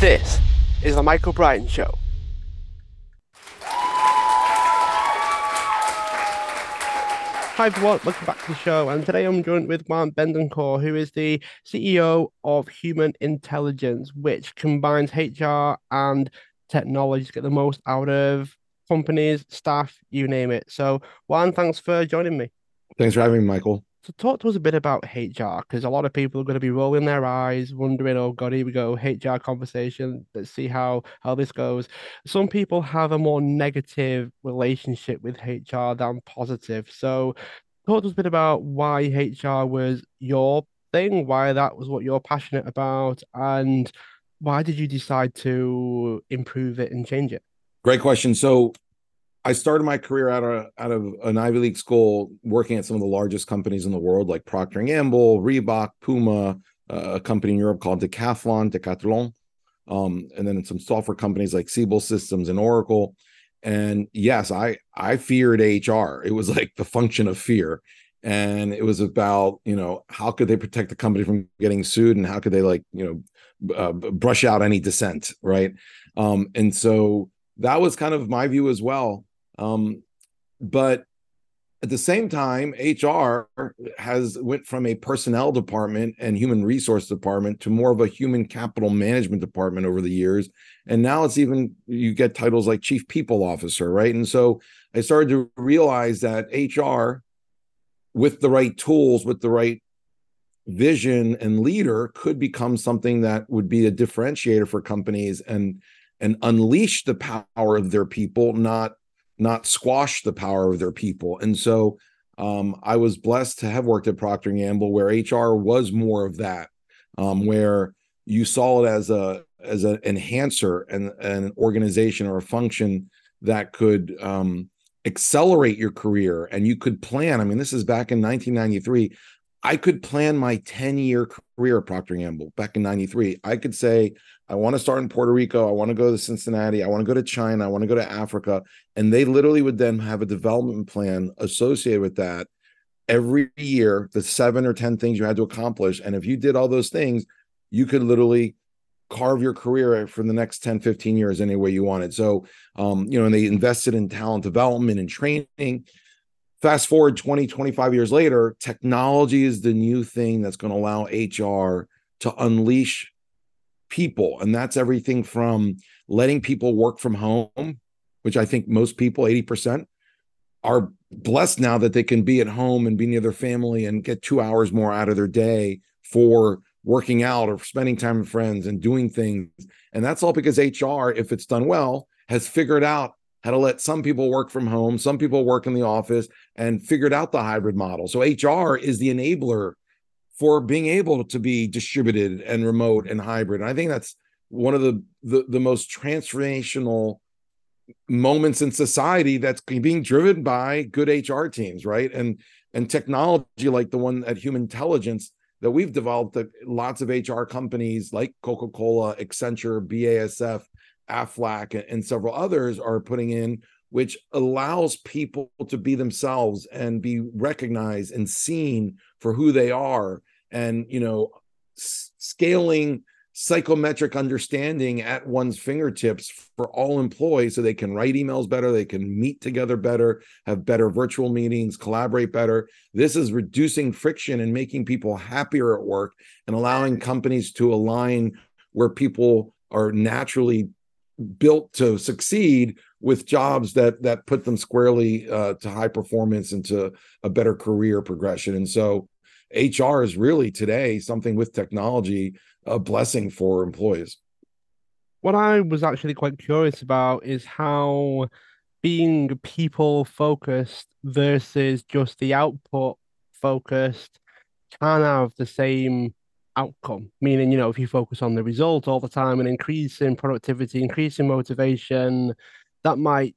This is the Michael Brian Show. Hi everyone, welcome back to the show. And today I'm joined with Mark Betancourt, who is the CEO of Humantelligence, which combines HR and technology to get the most out of companies, staff, you name it. So, Juan, thanks for joining me. Thanks for having me, Michael. So talk to us a bit about HR because a lot of people are going to be rolling their eyes, wondering, "Oh God, here we go, HR conversation. Let's see how how this goes." Some people have a more negative relationship with HR than positive. So talk to us a bit about why HR was your thing, why that was what you're passionate about, and why did you decide to improve it and change it? Great question. So I started my career out of out of an Ivy League school, working at some of the largest companies in the world, like Procter and Gamble, Reebok, Puma, uh, a company in Europe called Decathlon, Decathlon, um, and then some software companies like Siebel Systems and Oracle. And yes, I I feared HR. It was like the function of fear, and it was about you know how could they protect the company from getting sued, and how could they like you know uh, brush out any dissent, right? Um, and so that was kind of my view as well um, but at the same time, HR has went from a personnel department and human resource department to more of a human capital management department over the years. And now it's even you get titles like chief people officer, right? And so I started to realize that HR, with the right tools, with the right vision and leader, could become something that would be a differentiator for companies and and unleash the power of their people, not not squash the power of their people. And so um, I was blessed to have worked at Procter Gamble, where HR was more of that, um, where you saw it as a as an enhancer and, and an organization or a function that could um, accelerate your career, and you could plan. I mean, this is back in 1993. I could plan my 10 year career at Procter & Gamble back in 93. I could say, I want to start in Puerto Rico. I want to go to Cincinnati. I want to go to China. I want to go to Africa. And they literally would then have a development plan associated with that every year, the seven or 10 things you had to accomplish. And if you did all those things, you could literally carve your career for the next 10, 15 years any way you wanted. So, um, you know, and they invested in talent development and training fast forward 20 25 years later technology is the new thing that's going to allow hr to unleash people and that's everything from letting people work from home which i think most people 80% are blessed now that they can be at home and be near their family and get two hours more out of their day for working out or spending time with friends and doing things and that's all because hr if it's done well has figured out how to let some people work from home, some people work in the office, and figured out the hybrid model. So HR is the enabler for being able to be distributed and remote and hybrid. And I think that's one of the, the, the most transformational moments in society that's being driven by good HR teams, right? And and technology like the one at Humantelligence that we've developed that lots of HR companies like Coca-Cola, Accenture, BASF Aflac and several others are putting in, which allows people to be themselves and be recognized and seen for who they are. And, you know, s- scaling psychometric understanding at one's fingertips for all employees so they can write emails better, they can meet together better, have better virtual meetings, collaborate better. This is reducing friction and making people happier at work and allowing companies to align where people are naturally built to succeed with jobs that that put them squarely uh, to high performance and to a better career progression. And so, HR is really today something with technology a blessing for employees. What I was actually quite curious about is how being people focused versus just the output focused can have the same outcome. Meaning, you know, if you focus on the result all the time and increasing productivity, increasing motivation, that might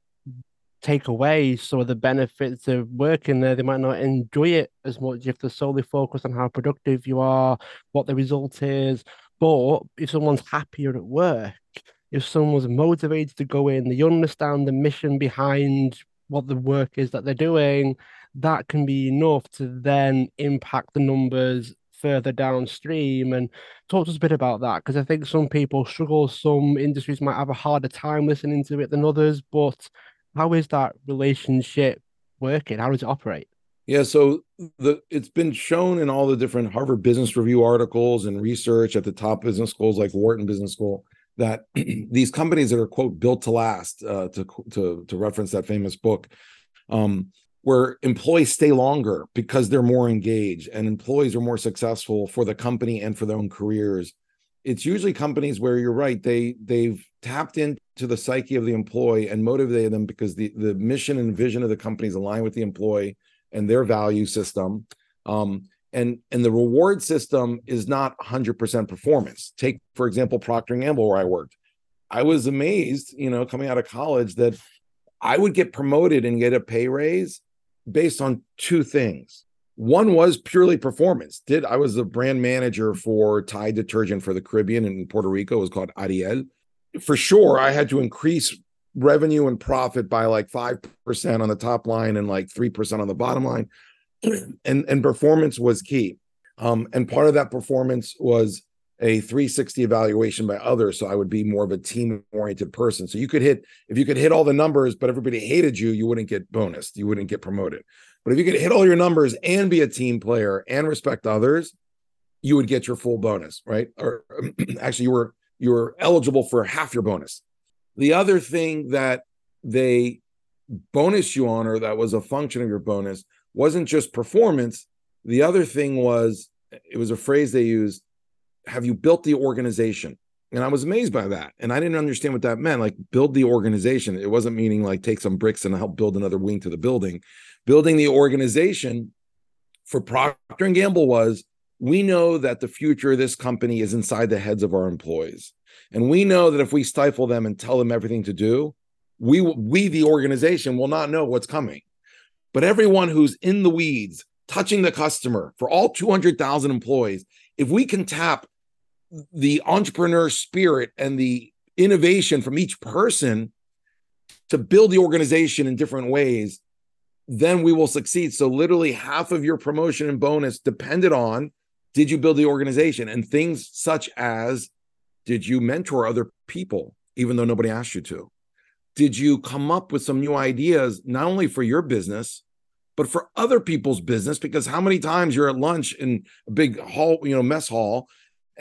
take away some of the benefits of working there. They might not enjoy it as much if they're solely focused on how productive you are, what the result is. But if someone's happier at work, if someone's motivated to go in, they understand the mission behind what the work is that they're doing, that can be enough to then impact the numbers further downstream. And talk to us a bit about that because I think some people struggle, some industries might have a harder time listening to it than others. But how is that relationship working? How does it operate? Yeah, so the it's been shown in all the different Harvard Business Review articles and research at the top business schools like Wharton Business School that these companies that are quote built to last, uh, to to to reference that famous book, um, where employees stay longer because they're more engaged and employees are more successful for the company and for their own careers. It's usually companies where you're right, they they've tapped into the psyche of the employee and motivated them because the the mission and vision of the company is aligned with the employee and their value system. Um, and and the reward system is not 100% performance. Take for example Procter Gamble where I worked. I was amazed, you know, coming out of college that I would get promoted and get a pay raise based on two things. One was purely performance. Did I was the brand manager for Tide detergent for the Caribbean and Puerto Rico. It was called Ariel. For sure, I had to increase revenue and profit by like 5% on the top line and like 3% on the bottom line. and and performance was key. Um, and part of that performance was a 360 evaluation by others. So I would be more of a team oriented person. So you could hit, if you could hit all the numbers, but everybody hated you, you wouldn't get bonus, you wouldn't get promoted. But if you could hit all your numbers and be a team player and respect others, you would get your full bonus, right? Or actually, you were you were eligible for half your bonus. The other thing that they bonus you on, or that was a function of your bonus, wasn't just performance. The other thing was it was a phrase they used have you built the organization? And I was amazed by that. And I didn't understand what that meant. Like, build the organization. It wasn't meaning like take some bricks and help build another wing to the building. Building the organization for Procter and Gamble was we know that the future of this company is inside the heads of our employees. And we know that if we stifle them and tell them everything to do, we we the organization will not know what's coming. But everyone who's in the weeds, touching the customer for all 200,000 employees, if we can tap the entrepreneur spirit and the innovation from each person to build the organization in different ways, then we will succeed. So, literally, half of your promotion and bonus depended on did you build the organization and things such as did you mentor other people, even though nobody asked you to? Did you come up with some new ideas, not only for your business, but for other people's business? Because how many times you're at lunch in a big hall, you know, mess hall,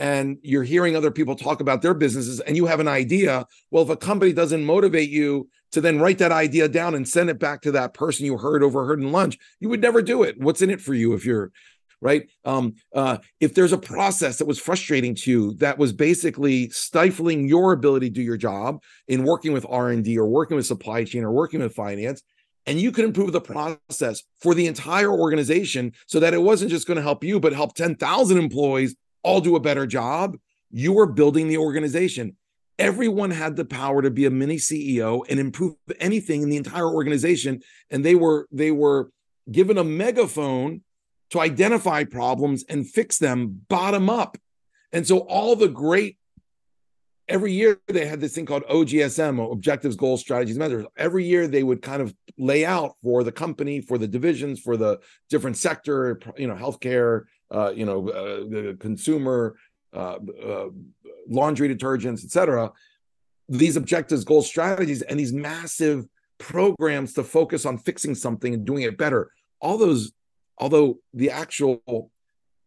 and you're hearing other people talk about their businesses and you have an idea. Well, if a company doesn't motivate you to then write that idea down and send it back to that person you heard overheard in lunch, you would never do it. What's in it for you if you're right? Um, uh, if there's a process that was frustrating to you that was basically stifling your ability to do your job in working with R&D or working with supply chain or working with finance, and you could improve the process for the entire organization so that it wasn't just going to help you, but help 10,000 employees all do a better job, you were building the organization. Everyone had the power to be a mini CEO and improve anything in the entire organization. And they were they were given a megaphone to identify problems and fix them bottom up. And so all the great every year they had this thing called OGSM, objectives, goals, strategies, measures. Every year they would kind of lay out for the company, for the divisions, for the different sector, you know, healthcare, uh, you know, uh, the consumer, uh, uh, laundry detergents, etc. These objectives, goals, strategies, and these massive programs to focus on fixing something and doing it better. All those, although the actual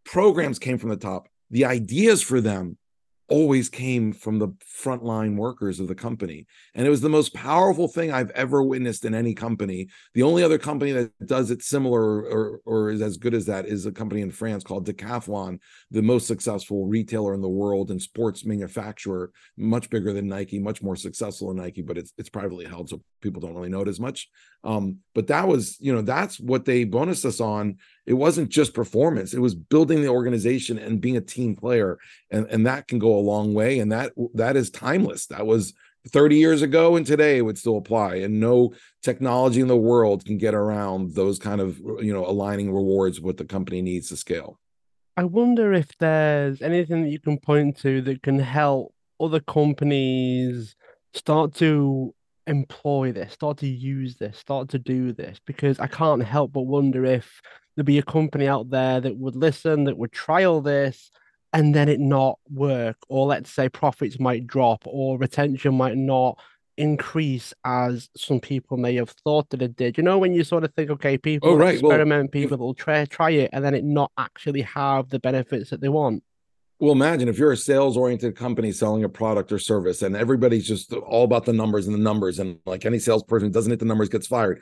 programs came from the top, the ideas for them always came from the frontline workers of the company. And it was the most powerful thing I've ever witnessed in any company. The only other company that does it similar or, or is as good as that is a company in France called Decathlon, the most successful retailer in the world and sports manufacturer, much bigger than Nike, much more successful than Nike, but it's it's privately held, so people don't really know it as much. Um, but that was, you know, that's what they bonus us on. It wasn't just performance; it was building the organization and being a team player, and and that can go a long way. And that that is timeless. That was 30 years ago, and today it would still apply. And no technology in the world can get around those kind of, you know, aligning rewards what the company needs to scale. I wonder if there's anything that you can point to that can help other companies start to employ this, start to use this, start to do this, because I can't help but wonder if there'd be a company out there that would listen, that would trial this, and then it not work, or let's say profits might drop, or retention might not increase as some people may have thought that it did. You know, when you sort of think, okay, people Oh, right. Well, experiment, people will try try it, and then it not actually have the benefits that they want. Well, imagine if you're a sales oriented company selling a product or service and everybody's just all about the numbers and the numbers. And like any salesperson doesn't hit the numbers gets fired.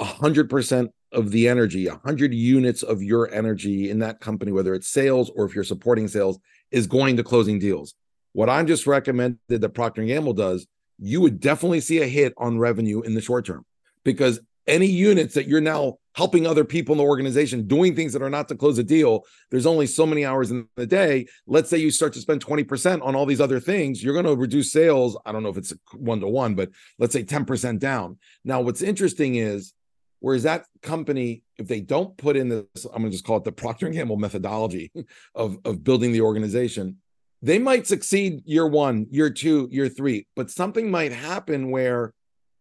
100% of the energy, 100 units of your energy in that company, whether it's sales or if you're supporting sales, is going to closing deals. What I'm just recommended that Procter & Gamble does, you would definitely see a hit on revenue in the short term because any units that you're now helping other people in the organization doing things that are not to close a deal there's only so many hours in the day let's say you start to spend 20% on all these other things you're going to reduce sales i don't know if it's one to one but let's say 10% down now what's interesting is whereas that company if they don't put in this i'm going to just call it the procter & gamble methodology of, of building the organization they might succeed year one year two year three but something might happen where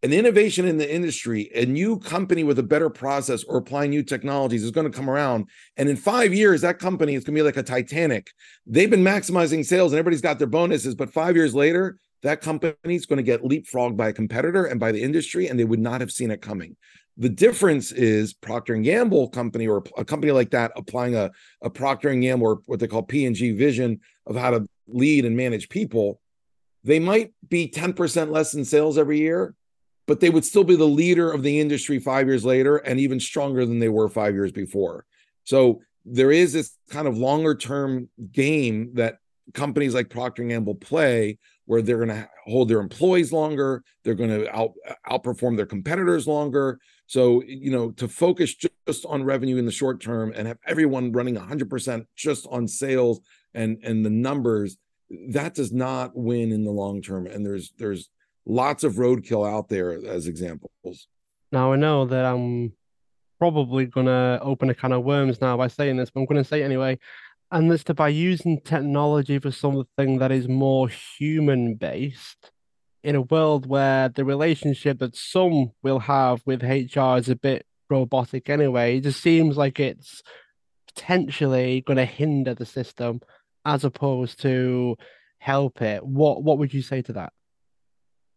an innovation in the industry, a new company with a better process or applying new technologies is going to come around. And in five years, that company is going to be like a Titanic. They've been maximizing sales and everybody's got their bonuses. But five years later, that company is going to get leapfrogged by a competitor and by the industry, and they would not have seen it coming. The difference is Procter and Gamble company or a company like that applying a, a Procter and Gamble or what they call P&G vision of how to lead and manage people. They might be 10% less in sales every year, but they would still be the leader of the industry five years later and even stronger than they were five years before. So there is this kind of longer term game that companies like Procter and Gamble play where they're going to hold their employees longer, they're going to out, outperform their competitors longer. So, you know, to focus just on revenue in the short term and have everyone running 100% just on sales and and the numbers, that does not win in the long term and there's there's lots of roadkill out there as examples. Now I know that I'm probably gonna open a can of worms now by saying this, but I'm gonna say it anyway. And that's to by using technology for something that is more human based in a world where the relationship that some will have with HR is a bit robotic anyway. It just seems like it's potentially going to hinder the system as opposed to help it. What what would you say to that?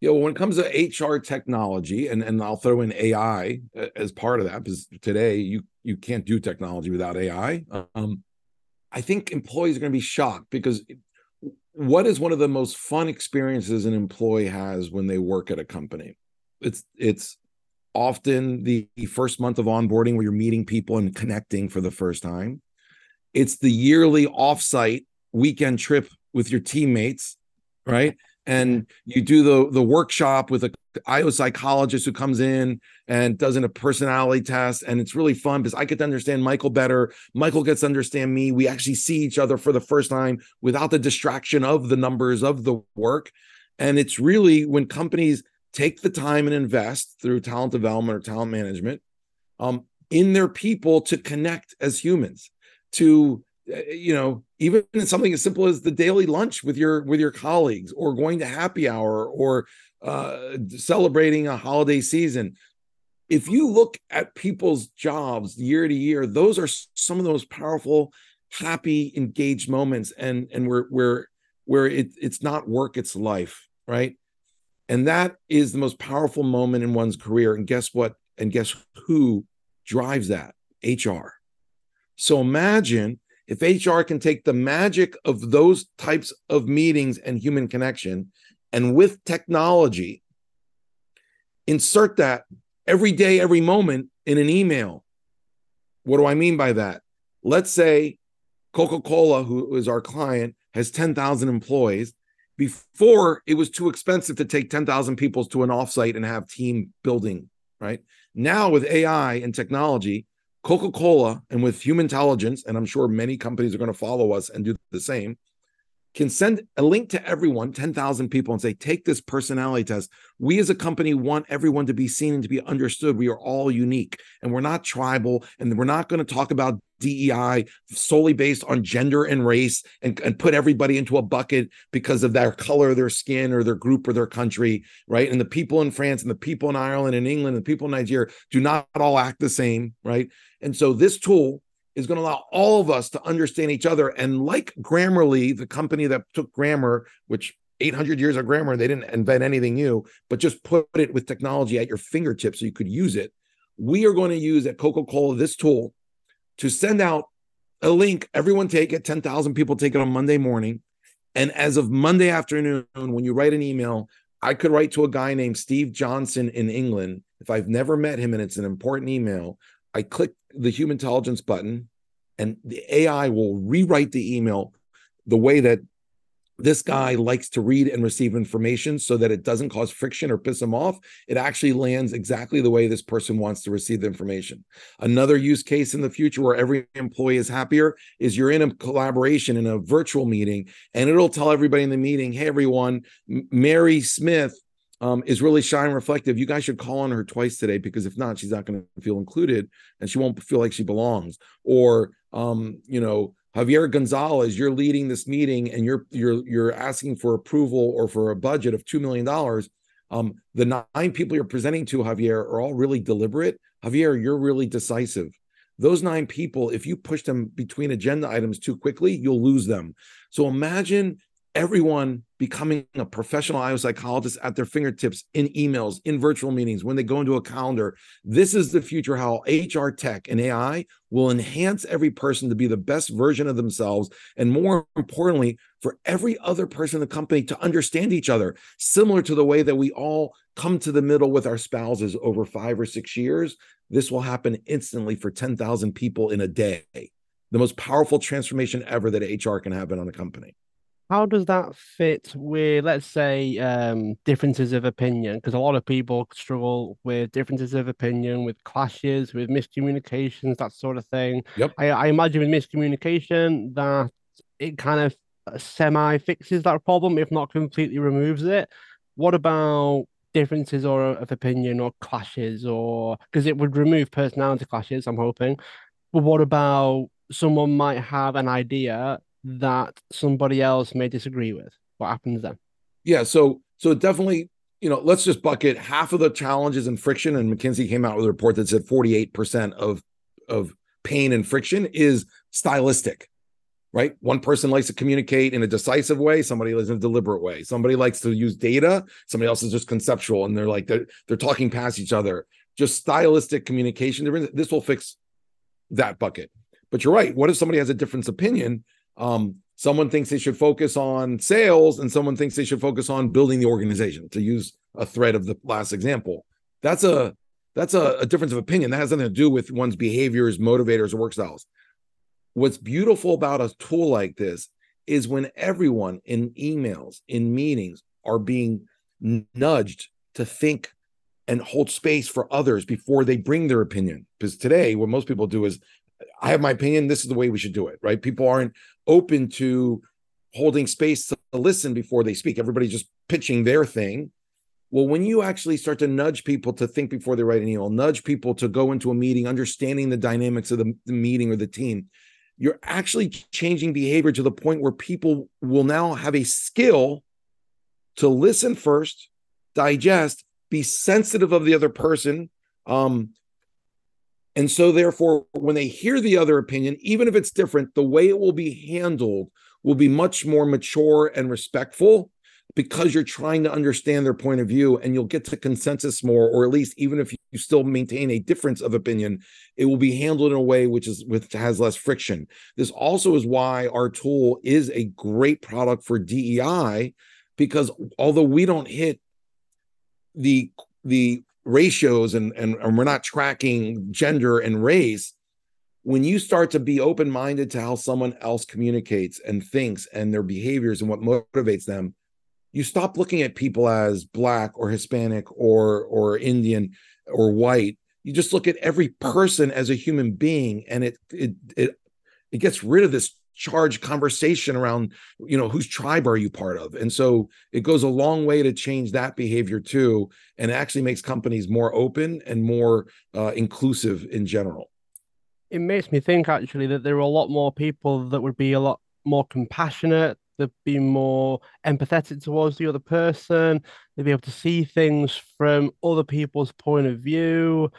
Yeah, well, when it comes to HR technology, and, and I'll throw in AI as part of that, because today you you can't do technology without AI. Um, I think employees are going to be shocked because what is one of the most fun experiences an employee has when they work at a company? It's it's often the first month of onboarding where you're meeting people and connecting for the first time. It's the yearly offsite weekend trip with your teammates, right? and you do the the workshop with a IO psychologist who comes in and does a personality test and it's really fun because I get to understand Michael better. Michael gets to understand me. We actually see each other for the first time without the distraction of the numbers of the work. And it's really when companies take the time and invest through talent development or talent management um, in their people to connect as humans to uh, you know even something as simple as the daily lunch with your with your colleagues or going to happy hour or uh, celebrating a holiday season. If you look at people's jobs year to year those are some of the most powerful happy engaged moments and and where where where it, it's not work it's life right? And that is the most powerful moment in one's career and guess what and guess who drives that? Hr so imagine if HR can take the magic of those types of meetings and human connection and with technology, insert that every day, every moment in an email. What do I mean by that? Let's say Coca Cola, who is our client, has 10,000 employees. Before, it was too expensive to take 10,000 people to an offsite and have team building, right? Now, with AI and technology, Coca Cola, and with Humantelligence, and I'm sure many companies are going to follow us and do the same, can send a link to everyone, 10,000 people, and say, take this personality test. We as a company want everyone to be seen and to be understood. We are all unique and we're not tribal. And we're not going to talk about DEI solely based on gender and race and, and put everybody into a bucket because of their color, their skin, or their group or their country, right? And the people in France and the people in Ireland and England and the people in Nigeria do not all act the same, right? And so this tool is going to allow all of us to understand each other. And like Grammarly, the company that took grammar, which 800 years of grammar, they didn't invent anything new, but just put it with technology at your fingertips so you could use it. We are going to use at Coca Cola this tool to send out a link. Everyone take it. 10,000 people take it on Monday morning. And as of Monday afternoon, when you write an email, I could write to a guy named Steve Johnson in England. If I've never met him and it's an important email, I click the Humantelligence button and the AI will rewrite the email the way that this guy likes to read and receive information so that it doesn't cause friction or piss him off. It actually lands exactly the way this person wants to receive the information. Another use case in the future where every employee is happier is you're in a collaboration in a virtual meeting and it'll tell everybody in the meeting, hey, everyone, Mary Smith um, is really shy and reflective. You guys should call on her twice today because if not, she's not going to feel included and she won't feel like she belongs. Or, um, you know, Javier Gonzalez, you're leading this meeting and you're you're you're asking for approval or for a budget of two million dollars. Um, the nine people you're presenting to Javier are all really deliberate. Javier, you're really decisive. Those nine people, if you push them between agenda items too quickly, you'll lose them. So imagine everyone becoming a professional IO psychologist at their fingertips in emails, in virtual meetings, when they go into a calendar. This is the future how HR tech and AI will enhance every person to be the best version of themselves. And more importantly, for every other person in the company to understand each other, similar to the way that we all come to the middle with our spouses over five or six years. This will happen instantly for 10,000 people in a day. The most powerful transformation ever that HR can happen on a company how does that fit with let's say um, differences of opinion? Because a lot of people struggle with differences of opinion with clashes with miscommunications that sort of thing. Yep. I, I imagine with miscommunication that it kind of uh, semi fixes that problem if not completely removes it. What about differences or of opinion or clashes or because it would remove personality clashes i'm hoping. But what about someone might have an idea that somebody else may disagree with? What happens then? Yeah, so so definitely, you know, let's just bucket half of the challenges and friction. And McKinsey came out with a report that said 48% of of pain and friction is stylistic, right? One person likes to communicate in a decisive way, somebody likes in a deliberate way. Somebody likes to use data, somebody else is just conceptual and they're like they're they're talking past each other. Just stylistic communication. This will fix that bucket. But you're right. What if somebody has a different opinion? Um, someone thinks they should focus on sales and someone thinks they should focus on building the organization to use a thread of the last example. That's a that's a, a, difference of opinion. That has nothing to do with one's behaviors motivators or work styles. What's beautiful about a tool like this is when everyone in emails in meetings are being nudged to think and hold space for others before they bring their opinion. Because today what most people do is I have my opinion. This is the way we should do it, right? People aren't open to holding space to listen before they speak. Everybody's just pitching their thing. Well, when you actually start to nudge people to think before they write an email, nudge people to go into a meeting, understanding the dynamics of the, the meeting or the team, you're actually changing behavior to the point where people will now have a skill to listen first, digest, be sensitive of the other person, um, and so, therefore, when they hear the other opinion, even if it's different, the way it will be handled will be much more mature and respectful because you're trying to understand their point of view and you'll get to consensus more, or at least even if you still maintain a difference of opinion, it will be handled in a way which is which has less friction. This also is why our tool is a great product for DEI, because although we don't hit the the ratios and, and, and we're not tracking gender and race when you start to be open-minded to how someone else communicates and thinks and their behaviors and what motivates them you stop looking at people as black or hispanic or or indian or white. You just look at every person as a human being and it it it, it gets rid of this charged conversation around you know whose tribe are you part of? And so it goes a long way to change that behavior too and actually makes companies more open and more uh, inclusive in general. It makes me think actually that there are a lot more people that would be a lot more compassionate they'd be more empathetic towards the other person they'd be able to see things from other people's point of view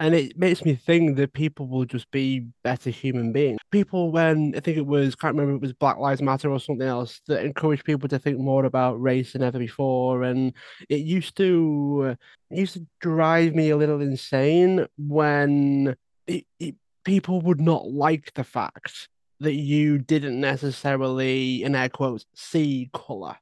and it makes me think that people will just be better human beings. People, when I think it was, can't remember, it was Black Lives Matter or something else that encouraged people to think more about race than ever before. And it used to, it used to drive me a little insane when it, it, people would not like the fact that you didn't necessarily, in air quotes, see color.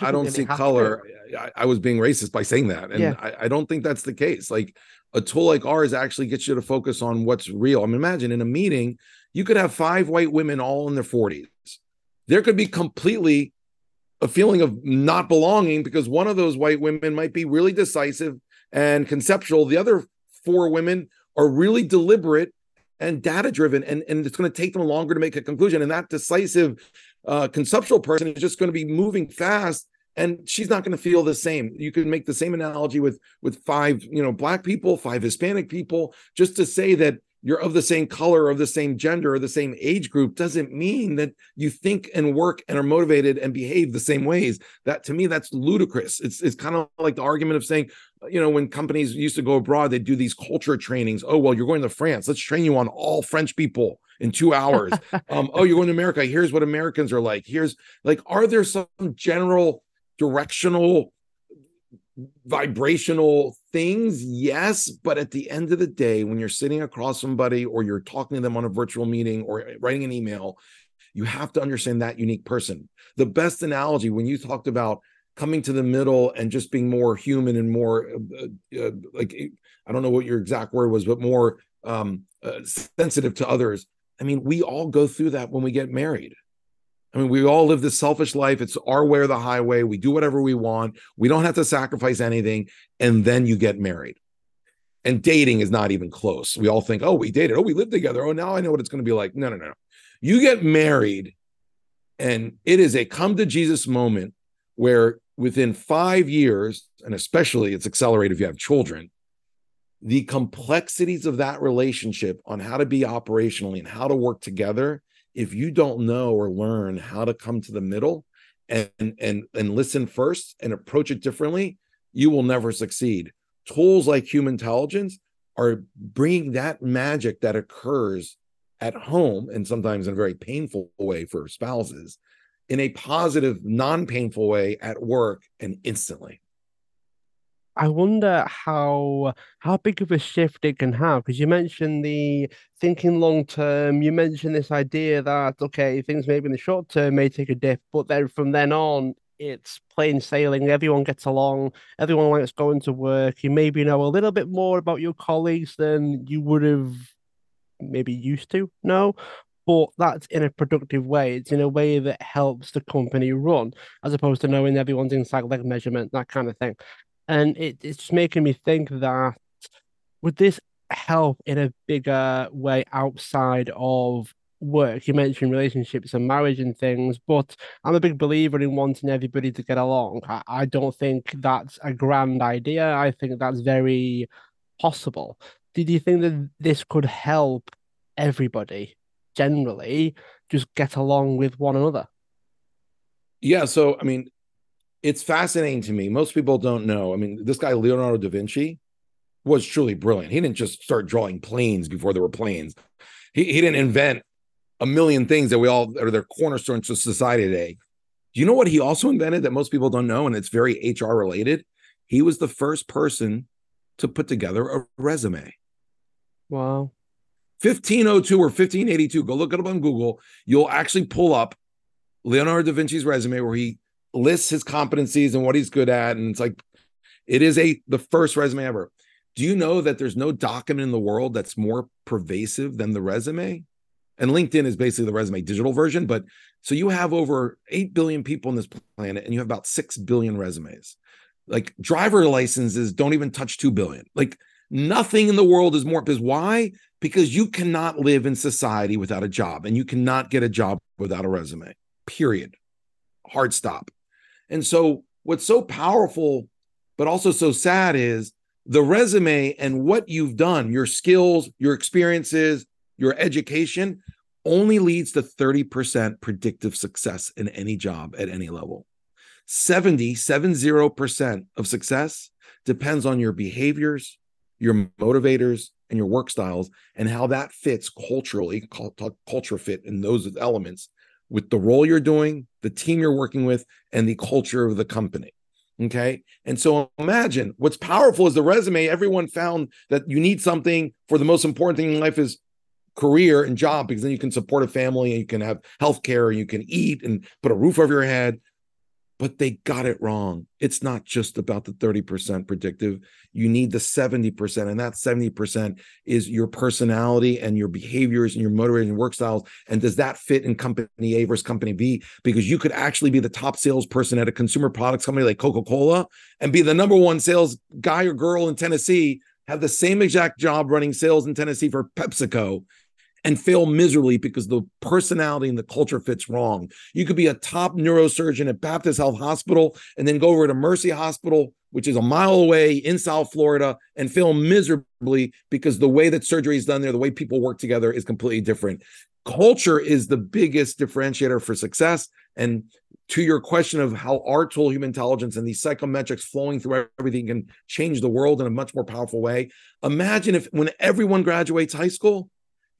I don't see color. I, I, was being racist by saying that. And yeah. I, I don't think that's the case. Like a tool like ours actually gets you to focus on what's real. I mean, imagine in a meeting, you could have five white women all in their 40s. There could be completely a feeling of not belonging because one of those white women might be really decisive and conceptual. The other four women are really deliberate and data driven, and, and it's going to take them longer to make a conclusion. And that decisive uh, conceptual person is just going to be moving fast and she's not going to feel the same. You can make the same analogy with with five you know black people five hispanic people. Just to say that you're of the same color of the same gender or the same age group doesn't mean that you think and work and are motivated and behave the same ways. That to me that's ludicrous. It's it's kind of like the argument of saying you know when companies used to go abroad they do these culture trainings. Oh well you're going to france. Let's train you on all french people in two hours. Um oh you're going to america. Here's what americans are like. Here's like are there some general directional vibrational things yes. But at the end of the day when you're sitting across somebody or you're talking to them on a virtual meeting or writing an email you have to understand that unique person. The best analogy when you talked about coming to the middle and just being more human and more uh, uh, like i don't know what your exact word was but more um, uh, sensitive to others. I mean we all go through that when we get married I mean, we all live this selfish life. It's our way or the highway. We do whatever we want. We don't have to sacrifice anything. And then you get married. And dating is not even close. We all think, oh, we dated. Oh, we lived together. Oh, now I know what it's going to be like. No, no, no. You get married, and it is a come to Jesus moment where within five years, and especially it's accelerated if you have children, the complexities of that relationship on how to be operationally and how to work together if you don't know or learn how to come to the middle and and and listen first and approach it differently you will never succeed. Tools like Humantelligence are bringing that magic that occurs at home and sometimes in a very painful way for spouses in a positive non-painful way at work and instantly I wonder how how big of a shift it can have because you mentioned the thinking long term. You mentioned this idea that okay, things maybe in the short term may take a dip, but then from then on, it's plain sailing. Everyone gets along. Everyone likes going to work. You maybe know a little bit more about your colleagues than you would have maybe used to know, but that's in a productive way. It's in a way that helps the company run, as opposed to knowing everyone's inside leg measurement, that kind of thing. And it, it's just making me think that would this help in a bigger way outside of work? You mentioned relationships and marriage and things, but I'm a big believer in wanting everybody to get along. I, I don't think that's a grand idea. I think that's very possible. Did you think that this could help everybody generally just get along with one another? Yeah. So, I mean, it's fascinating to me. Most people don't know. I mean, this guy Leonardo da Vinci was truly brilliant. He didn't just start drawing planes before there were planes. He he didn't invent a million things that we all are their cornerstones of society today. Do you know what he also invented that most people don't know, and it's very HR related? He was the first person to put together a resume. Wow. 1502 or 1582. Go look it up on Google. You'll actually pull up Leonardo da Vinci's resume where he lists his competencies and what he's good at. And it's like, it is a the first resume ever. Do you know that there's no document in the world that's more pervasive than the resume? And LinkedIn is basically the resume digital version. But so you have over 8 billion people on this planet and you have about 6 billion resumes. Like driver licenses don't even touch 2 billion. Like Nothing in the world is more because why? Because you cannot live in society without a job and you cannot get a job without a resume. Period. Hard stop. And so what's so powerful but also so sad is the resume and what you've done, your skills, your experiences, your education only leads to 30% predictive success in any job at any level. 70, 70% of success depends on your behaviors, your motivators, and your work styles, and how that fits culturally, culture fit in those elements with the role you're doing, the team you're working with, and the culture of the company. Okay. And so imagine what's powerful is the resume. Everyone found that you need something for the most important thing in life is career and job because then you can support a family and you can have health care, you can eat and put a roof over your head but they got it wrong. It's not just about the 30% predictive. You need the 70%. And that 70% is your personality and your behaviors and your motivating work styles. And does that fit in company A versus company B? Because you could actually be the top salesperson at a consumer products company like Coca Cola and be the number one sales guy or girl in Tennessee, have the same exact job running sales in Tennessee for PepsiCo and fail miserably because the personality and the culture fits wrong. You could be a top neurosurgeon at Baptist Health Hospital and then go over to Mercy Hospital, which is a mile away in South Florida, and fail miserably because the way that surgery is done there, the way people work together is completely different. Culture is the biggest differentiator for success. And to your question of how our tool, Humantelligence, and these psychometrics flowing through everything can change the world in a much more powerful way. Imagine if when everyone graduates high school,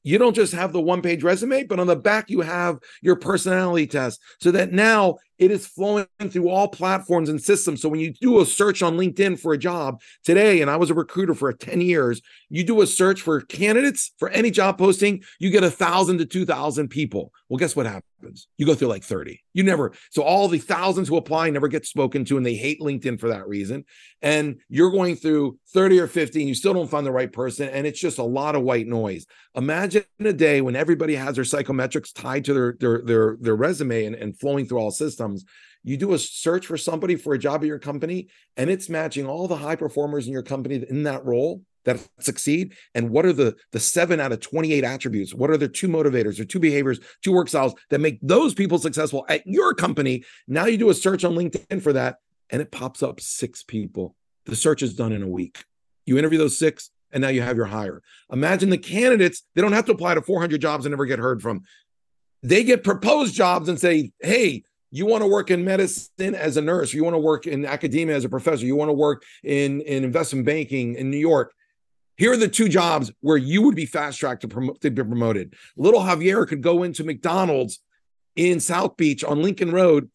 you don't just have the one page resume, but on the back, you have your personality test so that now it is flowing through all platforms and systems. So when you do a search on LinkedIn for a job today, and I was a recruiter for 10 years, you do a search for candidates for any job posting, you get a thousand to 2,000 people. Well, guess what happens? You go through like 30. You never, so all the thousands who apply never get spoken to, and they hate LinkedIn for that reason. And you're going through 30 or 50, and you still don't find the right person. And it's just a lot of white noise. Imagine a day when everybody has their psychometrics tied to their, their, their, their resume and, and flowing through all systems you do a search for somebody for a job at your company and it's matching all the high performers in your company in that role that succeed? And what are the the 7 out of 28 attributes? What are the two motivators or two behaviors two work styles that make those people successful at your company? Now you do a search on linkedin for that and it pops up six people. The search is done in a week. You interview those six and now you have your hire. Imagine the candidates they don't have to apply to 400 jobs and never get heard from. They get proposed jobs and say hey you want to work in medicine as a nurse, you want to work in academia as a professor, you want to work in, in investment banking in New York. Here are the two jobs where you would be fast tracked to, promote, to be promoted. Little Javier could go into McDonald's in South Beach on Lincoln Road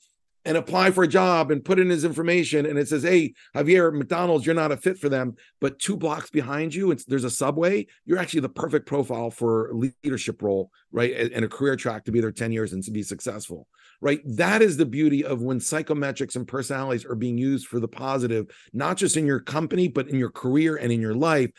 and apply for a job and put in his information and it says hey javier mcdonald's you're not a fit for them but two blocks behind you there's a subway you're actually the perfect profile for a leadership role right and a career track to be there 10 years and to be successful right? That is the beauty of when psychometrics and personalities are being used for the positive not just in your company but in your career and in your life.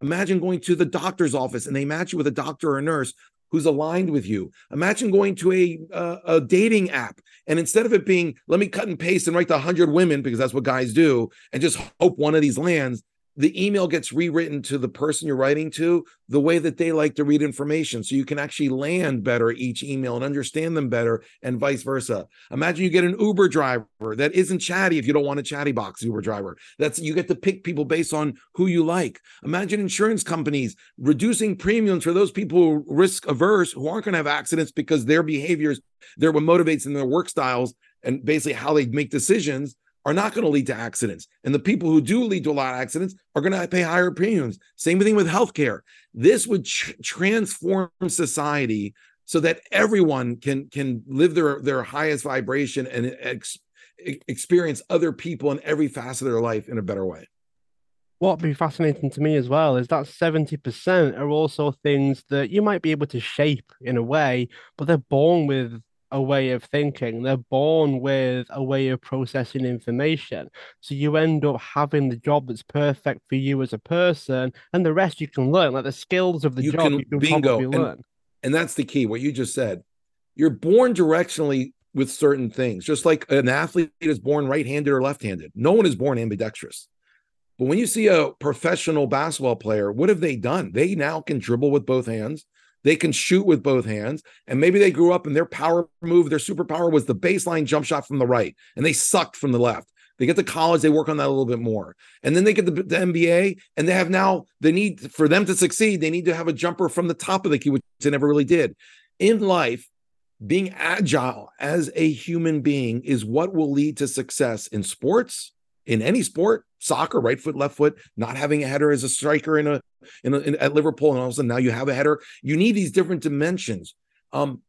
Imagine going to the doctor's office and they match you with a doctor or a nurse who's aligned with you. Imagine going to a uh, a dating app and instead of it being let me cut and paste and write the 100 women because that's what guys do and just hope one of these lands, the email gets rewritten to the person you're writing to the way that they like to read information. So you can actually land better each email and understand them better and vice versa. Imagine you get an uber driver that isn't chatty if you don't want a chatty box uber driver. That's you get to pick people based on who you like. Imagine insurance companies reducing premiums for those people who risk averse who aren't going to have accidents because their behaviors their what motivates in their work styles and basically how they make decisions are not going to lead to accidents. And the people who do lead to a lot of accidents are going to pay higher premiums. Same thing with healthcare. This would tr- transform society so that everyone can can live their their highest vibration and ex- experience other people in every facet of their life in a better way. What would be fascinating to me as well is that 70% are also things that you might be able to shape in a way, but they're born with a way of thinking. They're born with a way of processing information. So you end up having the job that's perfect for you as a person, and the rest you can learn. Like the skills of the you job, can, you can bingo. And, learn. And that's the key. What you just said. You're born directionally with certain things, just like an athlete is born right-handed or left-handed. No one is born ambidextrous. But when you see a professional basketball player, what have they done? They now can dribble with both hands. They can shoot with both hands. And maybe they grew up and their power move, their superpower was the baseline jump shot from the right, and they sucked from the left. They get to college, they work on that a little bit more. And then they get the, the NBA, and they have now the need for them to succeed. They need to have a jumper from the top of the key, which they never really did. In life, being agile as a human being is what will lead to success in sports, in any sport, soccer, right foot, left foot, not having a header as a striker in a, in, a, in at Liverpool, and all of a sudden now you have a header. You need these different dimensions. Um,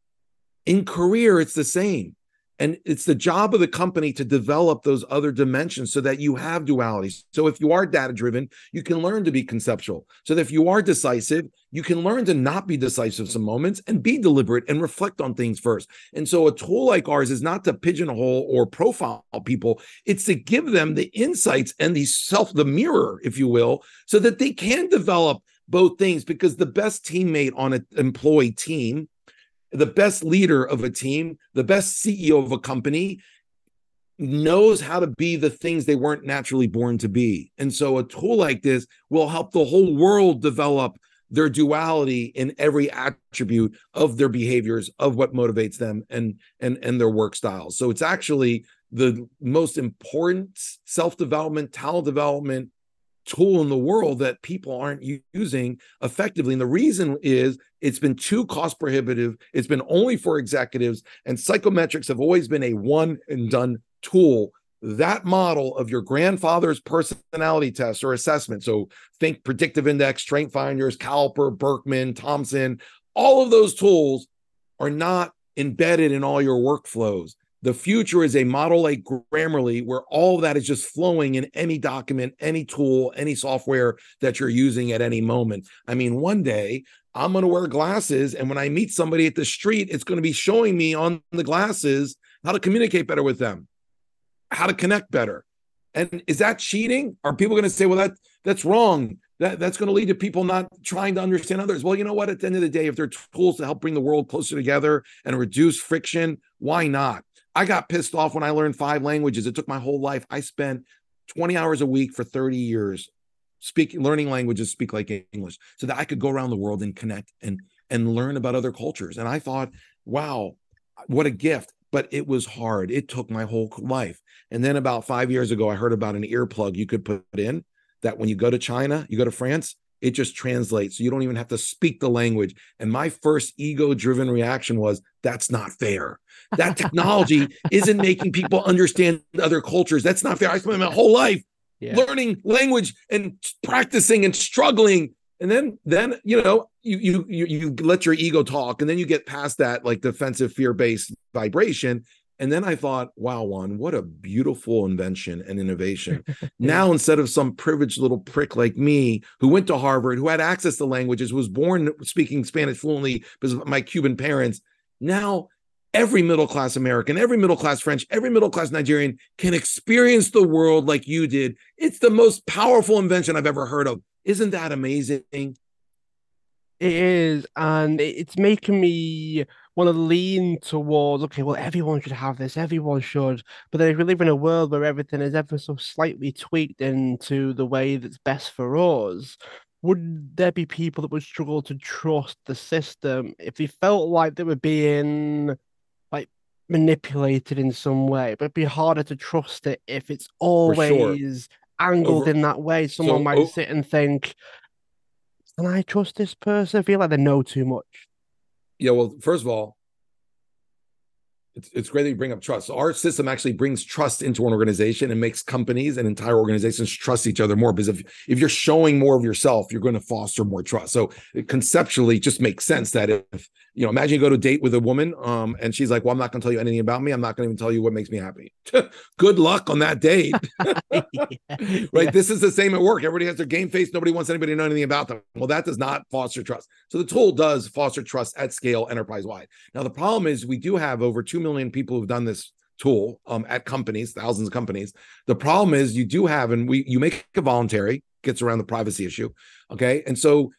in career, it's the same. And it's the job of the company to develop those other dimensions so that you have dualities. So if you are data driven, you can learn to be conceptual. So that if you are decisive, you can learn to not be decisive some moments and be deliberate and reflect on things first. And so a tool like ours is not to pigeonhole or profile people, it's to give them the insights and the self, the mirror, if you will, so that they can develop both things because the best teammate on an employee team the best leader of a team, the best CEO of a company knows how to be the things they weren't naturally born to be. And so a tool like this will help the whole world develop their duality in every attribute of their behaviors of what motivates them and and and their work styles. So it's actually the most important self-development, talent development tool in the world that people aren't using effectively. And the reason is it's been too cost prohibitive. It's been only for executives, and psychometrics have always been a one and done tool. That model of your grandfather's personality test or assessment. So think predictive index, strength finders, Caliper, Birkman, Thompson, all of those tools are not embedded in all your workflows. The future is a model like Grammarly, where all that is just flowing in any document, any tool, any software that you're using at any moment. I mean, one day I'm going to wear glasses, and when I meet somebody at the street, it's going to be showing me on the glasses how to communicate better with them, how to connect better. And is that cheating? Are people going to say, well, that that's wrong? That, that's going to lead to people not trying to understand others. Well, you know what? At the end of the day, if they're tools to help bring the world closer together and reduce friction, why not? I got pissed off when I learned five languages. It took my whole life. I spent 20 hours a week for 30 years speaking learning languages speak like English so that I could go around the world and connect and and learn about other cultures. And I thought, wow, what a gift. But it was hard. It took my whole life. And then about five years ago, I heard about an earplug you could put in that when you go to China, you go to France, it just translates. So you don't even have to speak the language. And my first ego driven reaction was, that's not fair. That technology isn't making people understand other cultures. That's not fair. I spent my whole life yeah. learning language and practicing and struggling. And then, then you know, you you you you let your ego talk, and then you get past that like defensive fear based vibration, and then I thought, wow, Juan, what a beautiful invention and innovation. now, instead of some privileged little prick like me who went to Harvard, who had access to languages, was born speaking Spanish fluently because of my Cuban parents, now every middle class American, every middle class French, every middle class Nigerian can experience the world like you did. It's the most powerful invention I've ever heard of. Isn't that amazing? It is. And it's making me want to lean towards okay, well, everyone should have this, everyone should. But then if we live in a world where everything is ever so slightly tweaked into the way that's best for us, would there be people that would struggle to trust the system if they felt like they were being like manipulated in some way? But it'd be harder to trust it if it's always sure. angled Over... in that way. Someone so, might oh... sit and think, can I trust this person? I feel like they know too much yeah, well, first of all, it's, it's great that you bring up trust. So our system actually brings trust into an organization and makes companies and entire organizations trust each other more because if, if you're showing more of yourself, you're going to foster more trust. So it conceptually just makes sense that if, you know, imagine you go to a date with a woman um, and she's like, well, I'm not going to tell you anything about me. I'm not going to even tell you what makes me happy. Good luck on that date. yeah. Right. Yeah. This is the same at work. Everybody has their game face. Nobody wants anybody to know anything about them. Well, that does not foster trust. So the tool does foster trust at scale enterprise wide. Now, the problem is we do have over 2 million people who've done this tool um, at companies, thousands of companies. The problem is you do have, and we you make it voluntary, gets around the privacy issue. Okay. And so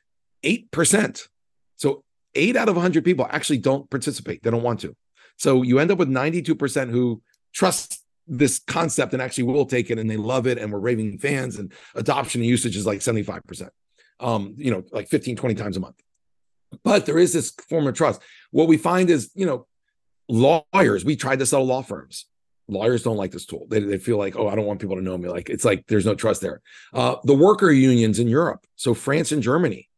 8%. So eight out of 100 people actually don't participate. They don't want to. So you end up with 92% who trust this concept and actually will take it and they love it and we're raving fans and adoption and usage is like 75%. Um, you know, like 15, 20 times a month. But there is this form of trust. What we find is, you know, lawyers, we tried to sell law firms. Lawyers don't like this tool. They, they feel like, oh, I don't want people to know me. Like it's like there's no trust there. Uh, the worker unions in Europe, so France and Germany,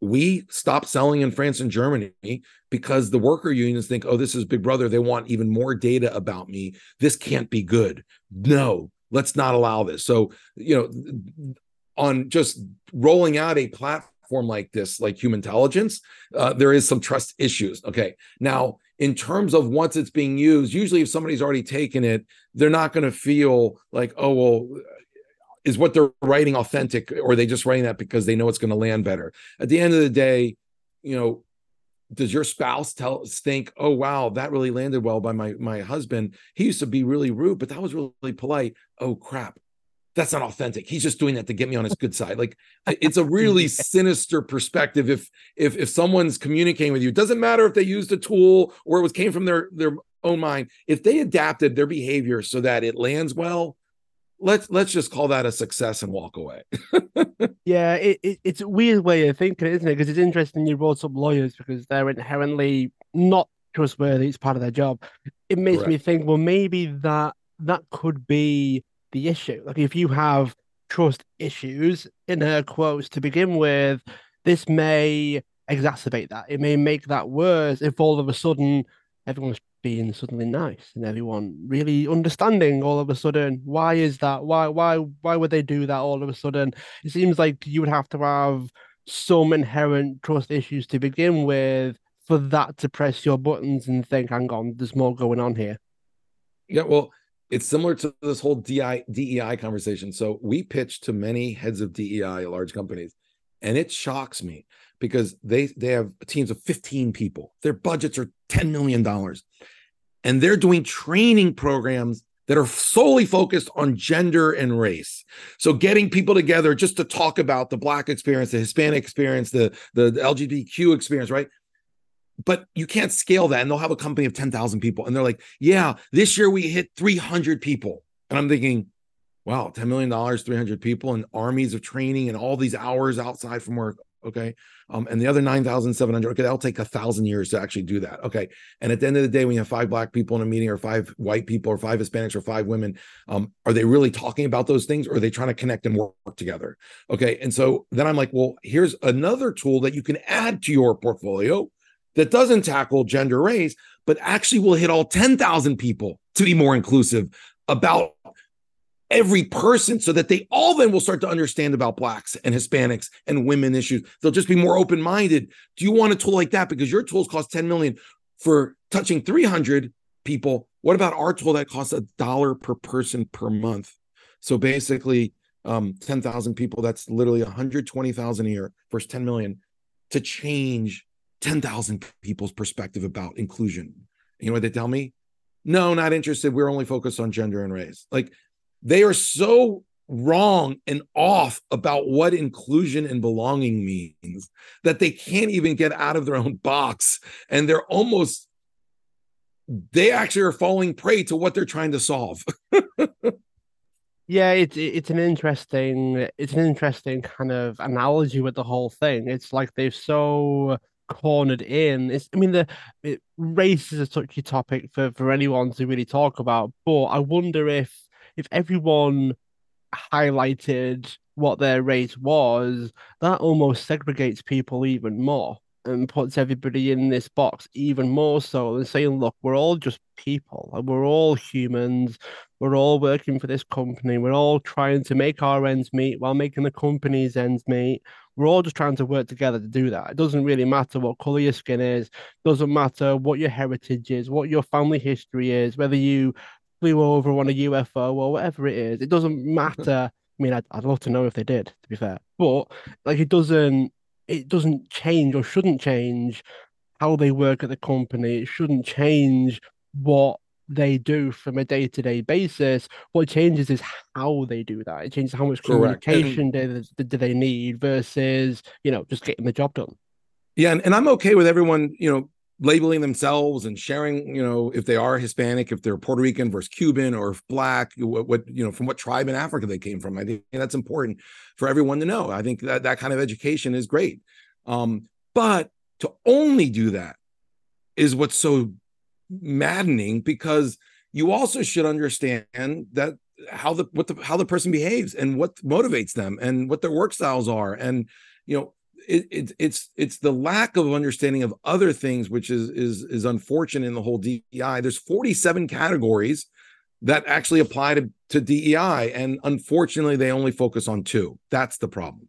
we stop selling in France and Germany because the worker unions think, oh, this is Big Brother. They want even more data about me. This can't be good. No, let's not allow this. So, you know, on just rolling out a platform like this, like Humantelligence, uh, there is some trust issues. Okay. Now, in terms of once it's being used, usually if somebody's already taken it, they're not going to feel like, oh, well, is what they're writing authentic or are they just writing that because they know it's going to land better. At the end of the day you know does your spouse tell think oh wow that really landed well by my my husband. He used to be really rude but that was really polite. Oh crap. That's not authentic. He's just doing that to get me on his good side. Like it's a really sinister perspective if if if someone's communicating with you. It doesn't matter if they used a tool or it was came from their their own mind. If they adapted their behavior so that it lands well let's let's just call that a success and walk away. yeah, it, it, it's a weird way of thinking, isn't it? Because it's interesting you brought up lawyers because they're inherently not trustworthy. It's part of their job. It makes Correct. me think, well, maybe that that could be the issue. Like if you have trust issues in her quotes to begin with, this may exacerbate that. It may make that worse if all of a sudden everyone's being suddenly nice and everyone really understanding all of a sudden. Why is that? Why why why would they do that all of a sudden? It seems like you would have to have some inherent trust issues to begin with for that to press your buttons and think hang on there's more going on here. Yeah well it's similar to this whole DI, DEI conversation. So we pitch to many heads of DEI large companies, and it shocks me because they they have teams of 15 people. Their budgets are 10 million dollars. And they're doing training programs that are solely focused on gender and race. So getting people together just to talk about the black experience, the Hispanic experience, the the, the LGBTQ experience, right? But you can't scale that and they'll have a company of 10,000 people and they're like, "Yeah, this year we hit 300 people." And I'm thinking, wow, $10 million, 300 people, and armies of training and all these hours outside from work. Okay. Um, and the other 9,700, okay, that'll take a thousand years to actually do that. Okay. And at the end of the day, when you have five black people in a meeting or five white people or five Hispanics or five women, um, are they really talking about those things or are they trying to connect and work together? Okay. And so then I'm like, well, here's another tool that you can add to your portfolio that doesn't tackle gender race, but actually will hit all 10,000 people to be more inclusive about every person so that they all then will start to understand about blacks and hispanics and women issues. They'll just be more open-minded. Do you want a tool like that? Because your tools cost 10 million for touching 300 people. What about our tool that costs a dollar per person per month? So basically um 10,000 people that's literally 120,000 a year versus 10 million to change 10,000 people's perspective about inclusion. You know what they tell me? No not interested. We're only focused on gender and race. Like they are so wrong and off about what inclusion and belonging means that they can't even get out of their own box. And they're almost they actually are falling prey to what they're trying to solve. Yeah it's it's an interesting it's an interesting kind of analogy with the whole thing. It's like they've so cornered in. It's i mean the it, race is a touchy topic for for anyone to really talk about but i wonder if if everyone highlighted what their race was, that almost segregates people even more and puts everybody in this box even more so than saying, look, we're all just people and we're all humans. We're all working for this company. We're all trying to make our ends meet while making the company's ends meet. We're all just trying to work together to do that. It doesn't really matter what color your skin is, doesn't matter what your heritage is, what your family history is, whether you flew over on a UFO or whatever it is. It doesn't matter. I mean, I'd, I'd love to know if they did, to be fair, but like it doesn't it doesn't change or shouldn't change how they work at the company. It shouldn't change what they do from a day to day basis. What changes is how they do that. It changes how much Correct. communication do, do they need versus, you know, just getting the job done. Yeah. And, and I'm okay with everyone, you know, labeling themselves and sharing, you know, if they are Hispanic, if they're Puerto Rican versus Cuban, or black, what, what, you know, from what tribe in Africa they came from. I think that's important for everyone to know. I think that that kind of education is great. Um, but to only do that is what's so maddening because you also should understand that how the what the how the person behaves and what motivates them and what their work styles are and you know it, it, it's it's the lack of understanding of other things which is is is unfortunate in the whole DEI. There's 47 categories that actually apply to, to DEI, and unfortunately, they only focus on two. That's the problem.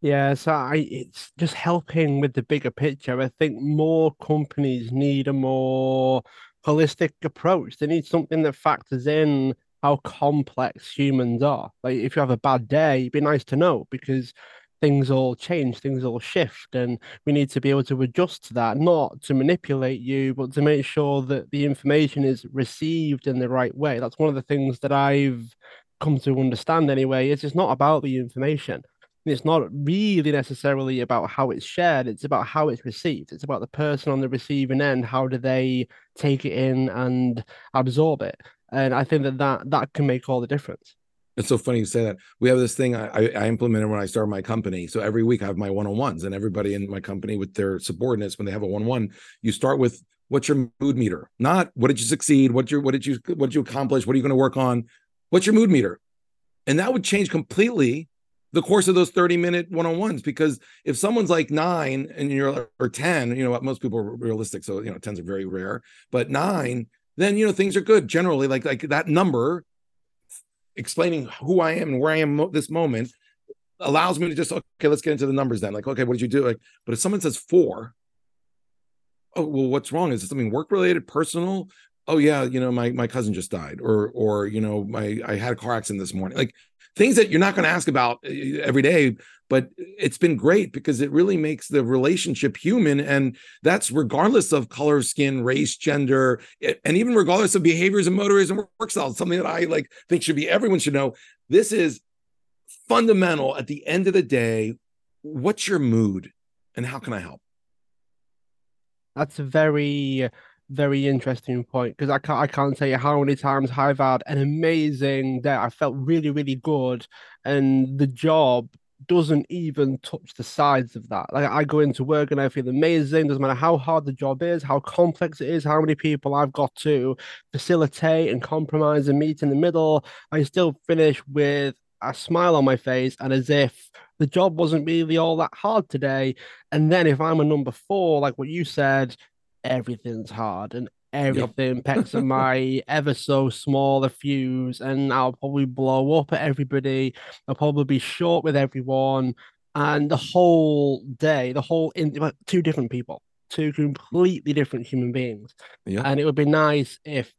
Yeah, so I it's just helping with the bigger picture. I think more companies need a more holistic approach. They need something that factors in how complex humans are. Like if you have a bad day, it'd be nice to know because things all change, things all shift, and we need to be able to adjust to that, not to manipulate you, but to make sure that the information is received in the right way. That's one of the things that I've come to understand anyway. It's not about the information. It's not really necessarily about how it's shared, it's about how it's received. It's about the person on the receiving end. How do they take it in and absorb it? And I think that that, that can make all the difference. It's so funny you say that. We have this thing I, I implemented when I started my company. So every week I have my one on ones, and everybody in my company with their subordinates, when they have a one on one, you start with what's your mood meter? Not what did you succeed? What your what did you what did you accomplish? What are you going to work on? What's your mood meter? And that would change completely the course of those 30 minute one-on-ones because if someone's like nine and you're or 10 you know what most people are realistic so you know 10s are very rare but nine then you know things are good generally like like that number explaining who I am and where I am mo- this moment allows me to just okay, let's get into the numbers then. Like, okay, what did you do? Like, but if someone says four, oh well, what's wrong? Is it something work related, personal? Oh yeah, you know, my my cousin just died, or or you know, my I had a car accident this morning. Like things that you're not going to ask about eh, every day but it's been great because it really makes the relationship human and that's regardless of color of skin race gender eh, and even regardless of behaviors and motives and work styles something that i like think should be everyone should know this is fundamental at the end of the day what's your mood and how can i help? That's a very very interesting point because I can't I can't tell you how many times I've had an amazing day. I felt really really good, and the job doesn't even touch the sides of that. Like I go into work and I feel amazing. Doesn't matter how hard the job is, how complex it is, how many people I've got to facilitate and compromise and meet in the middle. I still finish with a smile on my face and as if the job wasn't really all that hard today. And then if I'm a number four, like what you said, everything's hard and everything yep. pecks at my ever so smaller fuse and I'll probably blow up at everybody. I'll probably be short with everyone. And the whole day, the whole in two different people, two completely different human beings. Yeah. And it would be nice if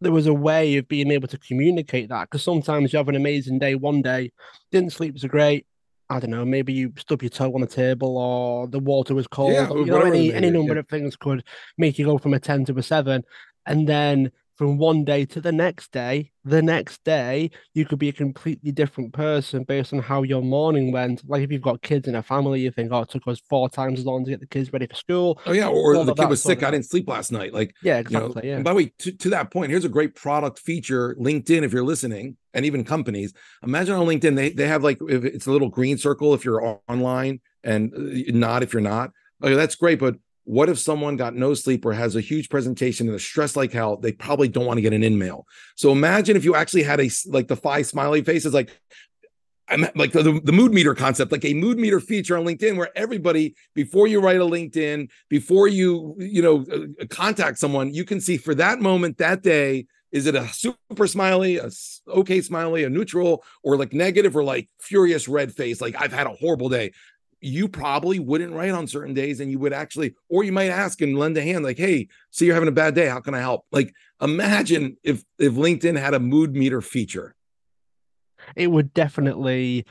there was a way of being able to communicate that because sometimes you have an amazing day one day, didn't sleep so great, I don't know, maybe you stub your toe on the table or the water was cold. Yeah, you know, any any number yeah. of things could make you go from a 10 to a seven. And then from one day to the next day, the next day, you could be a completely different person based on how your morning went. Like if you've got kids in a family, you think, oh, it took us four times as long to get the kids ready for school. Oh, yeah. Or the kid was sick. I didn't sleep last night. Like, yeah, exactly. You know, yeah. by the way, to, to that point, here's a great product feature LinkedIn, if you're listening, and even companies. Imagine on LinkedIn, they, they have like, if it's a little green circle if you're online and uh, not if you're not. Okay, that's great. But what if someone got no sleep or has a huge presentation and is stressed like hell? They probably don't want to get an in mail. So imagine if you actually had a like the five smiley faces, like I'm like the, the mood meter concept, like a mood meter feature on LinkedIn where everybody, before you write a LinkedIn, before you, you know, uh, contact someone, you can see for that moment, that day, is it a super smiley, a okay smiley, a neutral, or like negative, or like furious red face? Like I've had a horrible day you probably wouldn't write on certain days and you would actually or you might ask and lend a hand like hey so you're having a bad day how can i help? Like imagine if if linkedin had a mood meter feature. It would definitely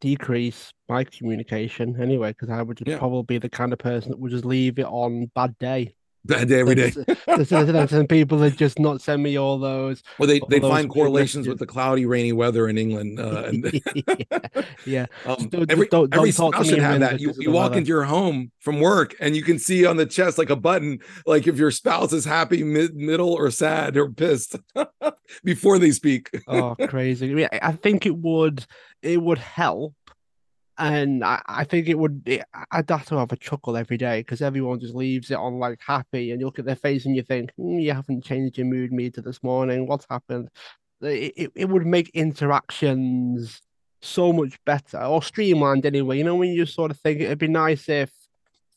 decrease my communication anyway because i would yeah. probably be the kind of person that would just leave it on bad day Bad day every day. Some people that just not send me all those. Well, they, they find correlations with the cloudy, rainy weather in England. Uh, and yeah, yeah. um, don't- every don't- every don't talk to spouse should have that. You, you walk weather. into your home from work and you can see on the chest like a button, like if your spouse is happy, mid, middle, or sad or pissed before they speak. oh crazy I, mean, I think it would it would help and I, I think it would I'd have to have a chuckle every day because everyone just leaves it on like happy and you look at their face and you think "Hmm, you haven't changed your mood meter this morning. What's happened? It, it, it would make interactions so much better or streamlined anyway. You know when you sort of think it'd be nice if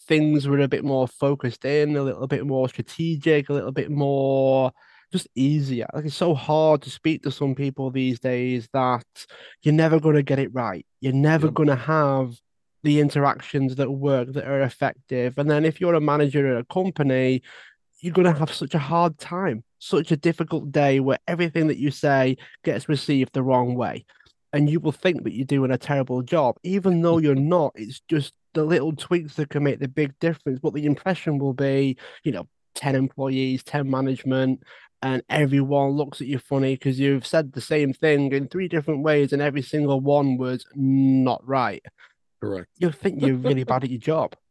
things were a bit more focused in a little bit more strategic a little bit more just easier. Like it's so hard to speak to some people these days that you're never going to get it right. You're never Yep. going to have the interactions that work that are effective. And then if you're a manager at a company, you're going to have such a hard time, such a difficult day where everything that you say gets received the wrong way. And you will think that you're doing a terrible job, even though you're not. It's just the little tweaks that can make the big difference. But the impression will be, you know, 10 employees, 10 management, and everyone looks at you funny because you've said the same thing in three different ways and every single one was not right. Correct. You think you're really bad at your job.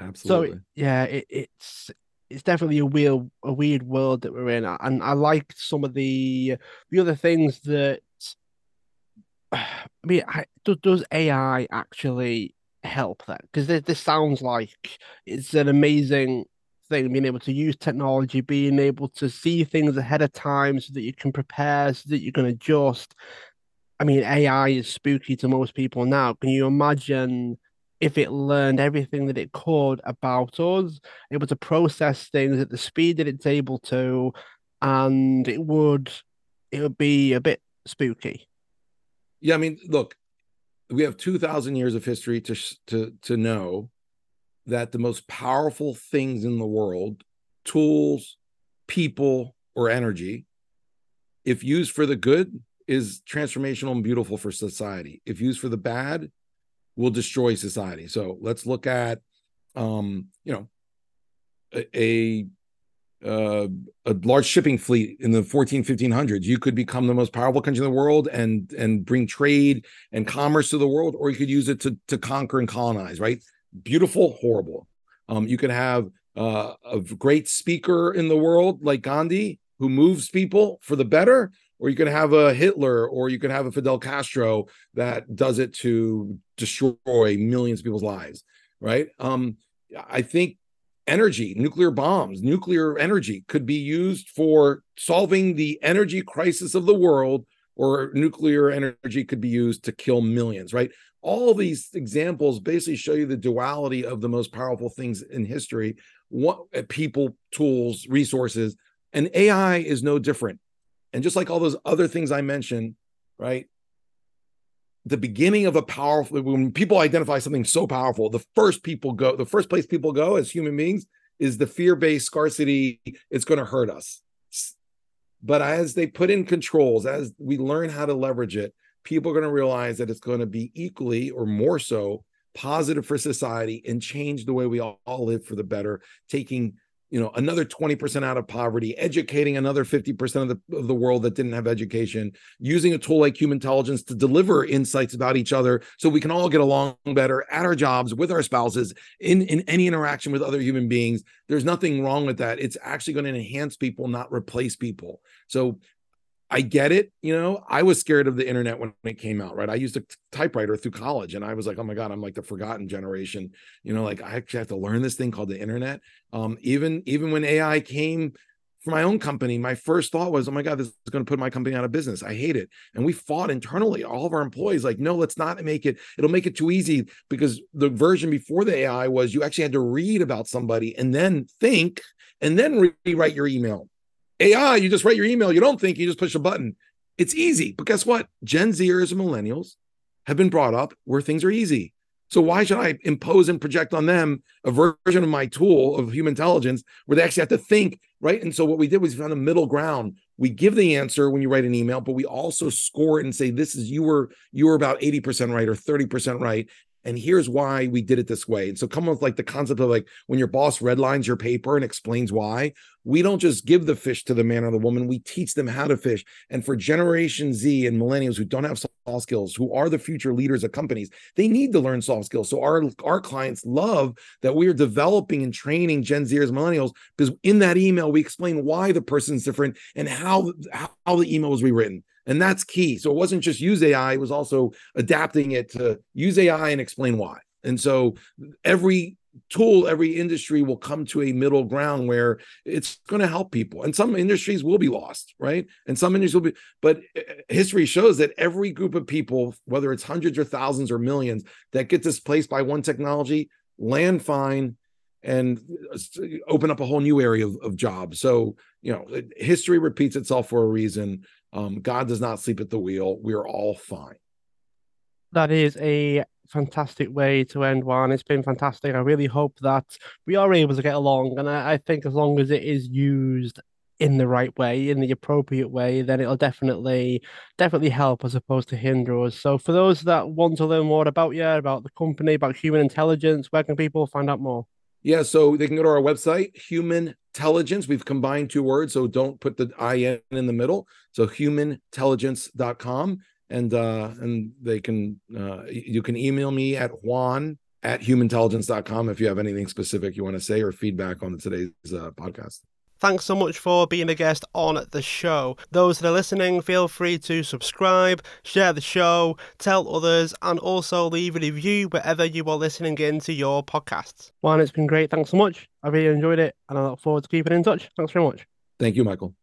Absolutely. So yeah, it, it's it's definitely a weird a weird world that we're in, and I like some of the the other things that. I mean, I, does, does AI actually help that? Because this, this sounds like it's an amazing thing, being able to use technology, being able to see things ahead of time so that you can prepare, so that you can adjust. I mean, AI is spooky to most people now. Can you imagine if it learned everything that it could about us, able to process things at the speed that it's able to, and it would it would be a bit spooky. Yeah, I mean, look, we have 2000 years of history to to to know that the most powerful things in the world, tools, people, or energy, if used for the good, is transformational and beautiful for society. If used for the bad, will destroy society. So let's look at um, you know, a, a uh, a large shipping fleet in the 14 1500s you could become the most powerful country in the world and and bring trade and commerce to the world or you could use it to to conquer and colonize right beautiful horrible um you can have uh, a great speaker in the world like gandhi who moves people for the better or you can have a hitler or you can have a fidel castro that does it to destroy millions of people's lives right um i think energy, nuclear bombs, nuclear energy could be used for solving the energy crisis of the world, or nuclear energy could be used to kill millions, right? All these examples basically show you the duality of the most powerful things in history what eh, people, tools, resources, and AI is no different. And just like all those other things I mentioned, right? the beginning of a powerful when people identify something so powerful the first people go the first place people go as human beings is the fear-based scarcity it's going to hurt us but as they put in controls as we learn how to leverage it people are going to realize that it's going to be equally or more so positive for society and change the way we all, all live for the better taking you know another 20% out of poverty educating another 50% of the, of the world that didn't have education using a tool like Humantelligence to deliver insights about each other so we can all get along better at our jobs with our spouses in in any interaction with other human beings. There's nothing wrong with that. It's actually going to enhance people not replace people. So I get it. You know, I was scared of the internet when it came out, right? I used a typewriter through college and I was like, oh my God, I'm like the forgotten generation. You know, like I actually have to learn this thing called the internet. Um, even even when AI came for my own company, my first thought was, oh my God, this is going to put my company out of business. I hate it. And we fought internally, all of our employees, like, no, let's not make it, it'll make it too easy because the version before the AI was you actually had to read about somebody and then think and then rewrite your email. AI, you just write your email. You don't think, you just push a button. It's easy. But guess what? Gen Zers and millennials have been brought up where things are easy. So why should I impose and project on them a version of my tool of Humantelligence where they actually have to think, right? And so what we did was found a middle ground. We give the answer when you write an email, but we also score it and say, this is you were you were about 80% right or 30% right. and here's why we did it this way. And so come with like the concept of like when your boss redlines your paper and explains why, we don't just give the fish to the man or the woman, we teach them how to fish. And for Generation Z and millennials who don't have soft skills, who are the future leaders of companies, they need to learn soft skills. So our, our clients love that we are developing and training Gen Zers, millennials, because in that email, we explain why the person's different and how, how the email was rewritten. And that's key. So it wasn't just use AI, it was also adapting it to use AI and explain why. And so every tool, every industry will come to a middle ground where it's going to help people. And some industries will be lost, right? And some industries will be, but eh, history shows that every group of people, whether it's hundreds or thousands or millions, that get displaced by one technology, land fine and open up a whole new area of, of jobs. So, you know, history repeats itself for a reason. Um, God does not sleep at the wheel. We're all fine. That is a fantastic way to end Juan. It's been fantastic. I really hope that we are able to get along. And I, I think as long as it is used in the right way, in the appropriate way, then it'll definitely, definitely help as opposed to hinder us. So for those that want to learn more about you, about the company, about Humantelligence, where can people find out more? Yeah, so they can go to our website, Human Intelligence. We've combined two words, so don't put the IN in the middle. So humantelligence.com. And uh, and they can uh, you can email me at Juan at humantelligence.com if you have anything specific you want to say or feedback on today's uh, podcast. Thanks so much for being a guest on the show. Those that are listening, feel free to subscribe, share the show, tell others, and also leave a review wherever you are listening into your podcasts. Juan, it's been great. Thanks so much. I really enjoyed it, and I look forward to keeping in touch. Thanks very much. Thank you, Michael.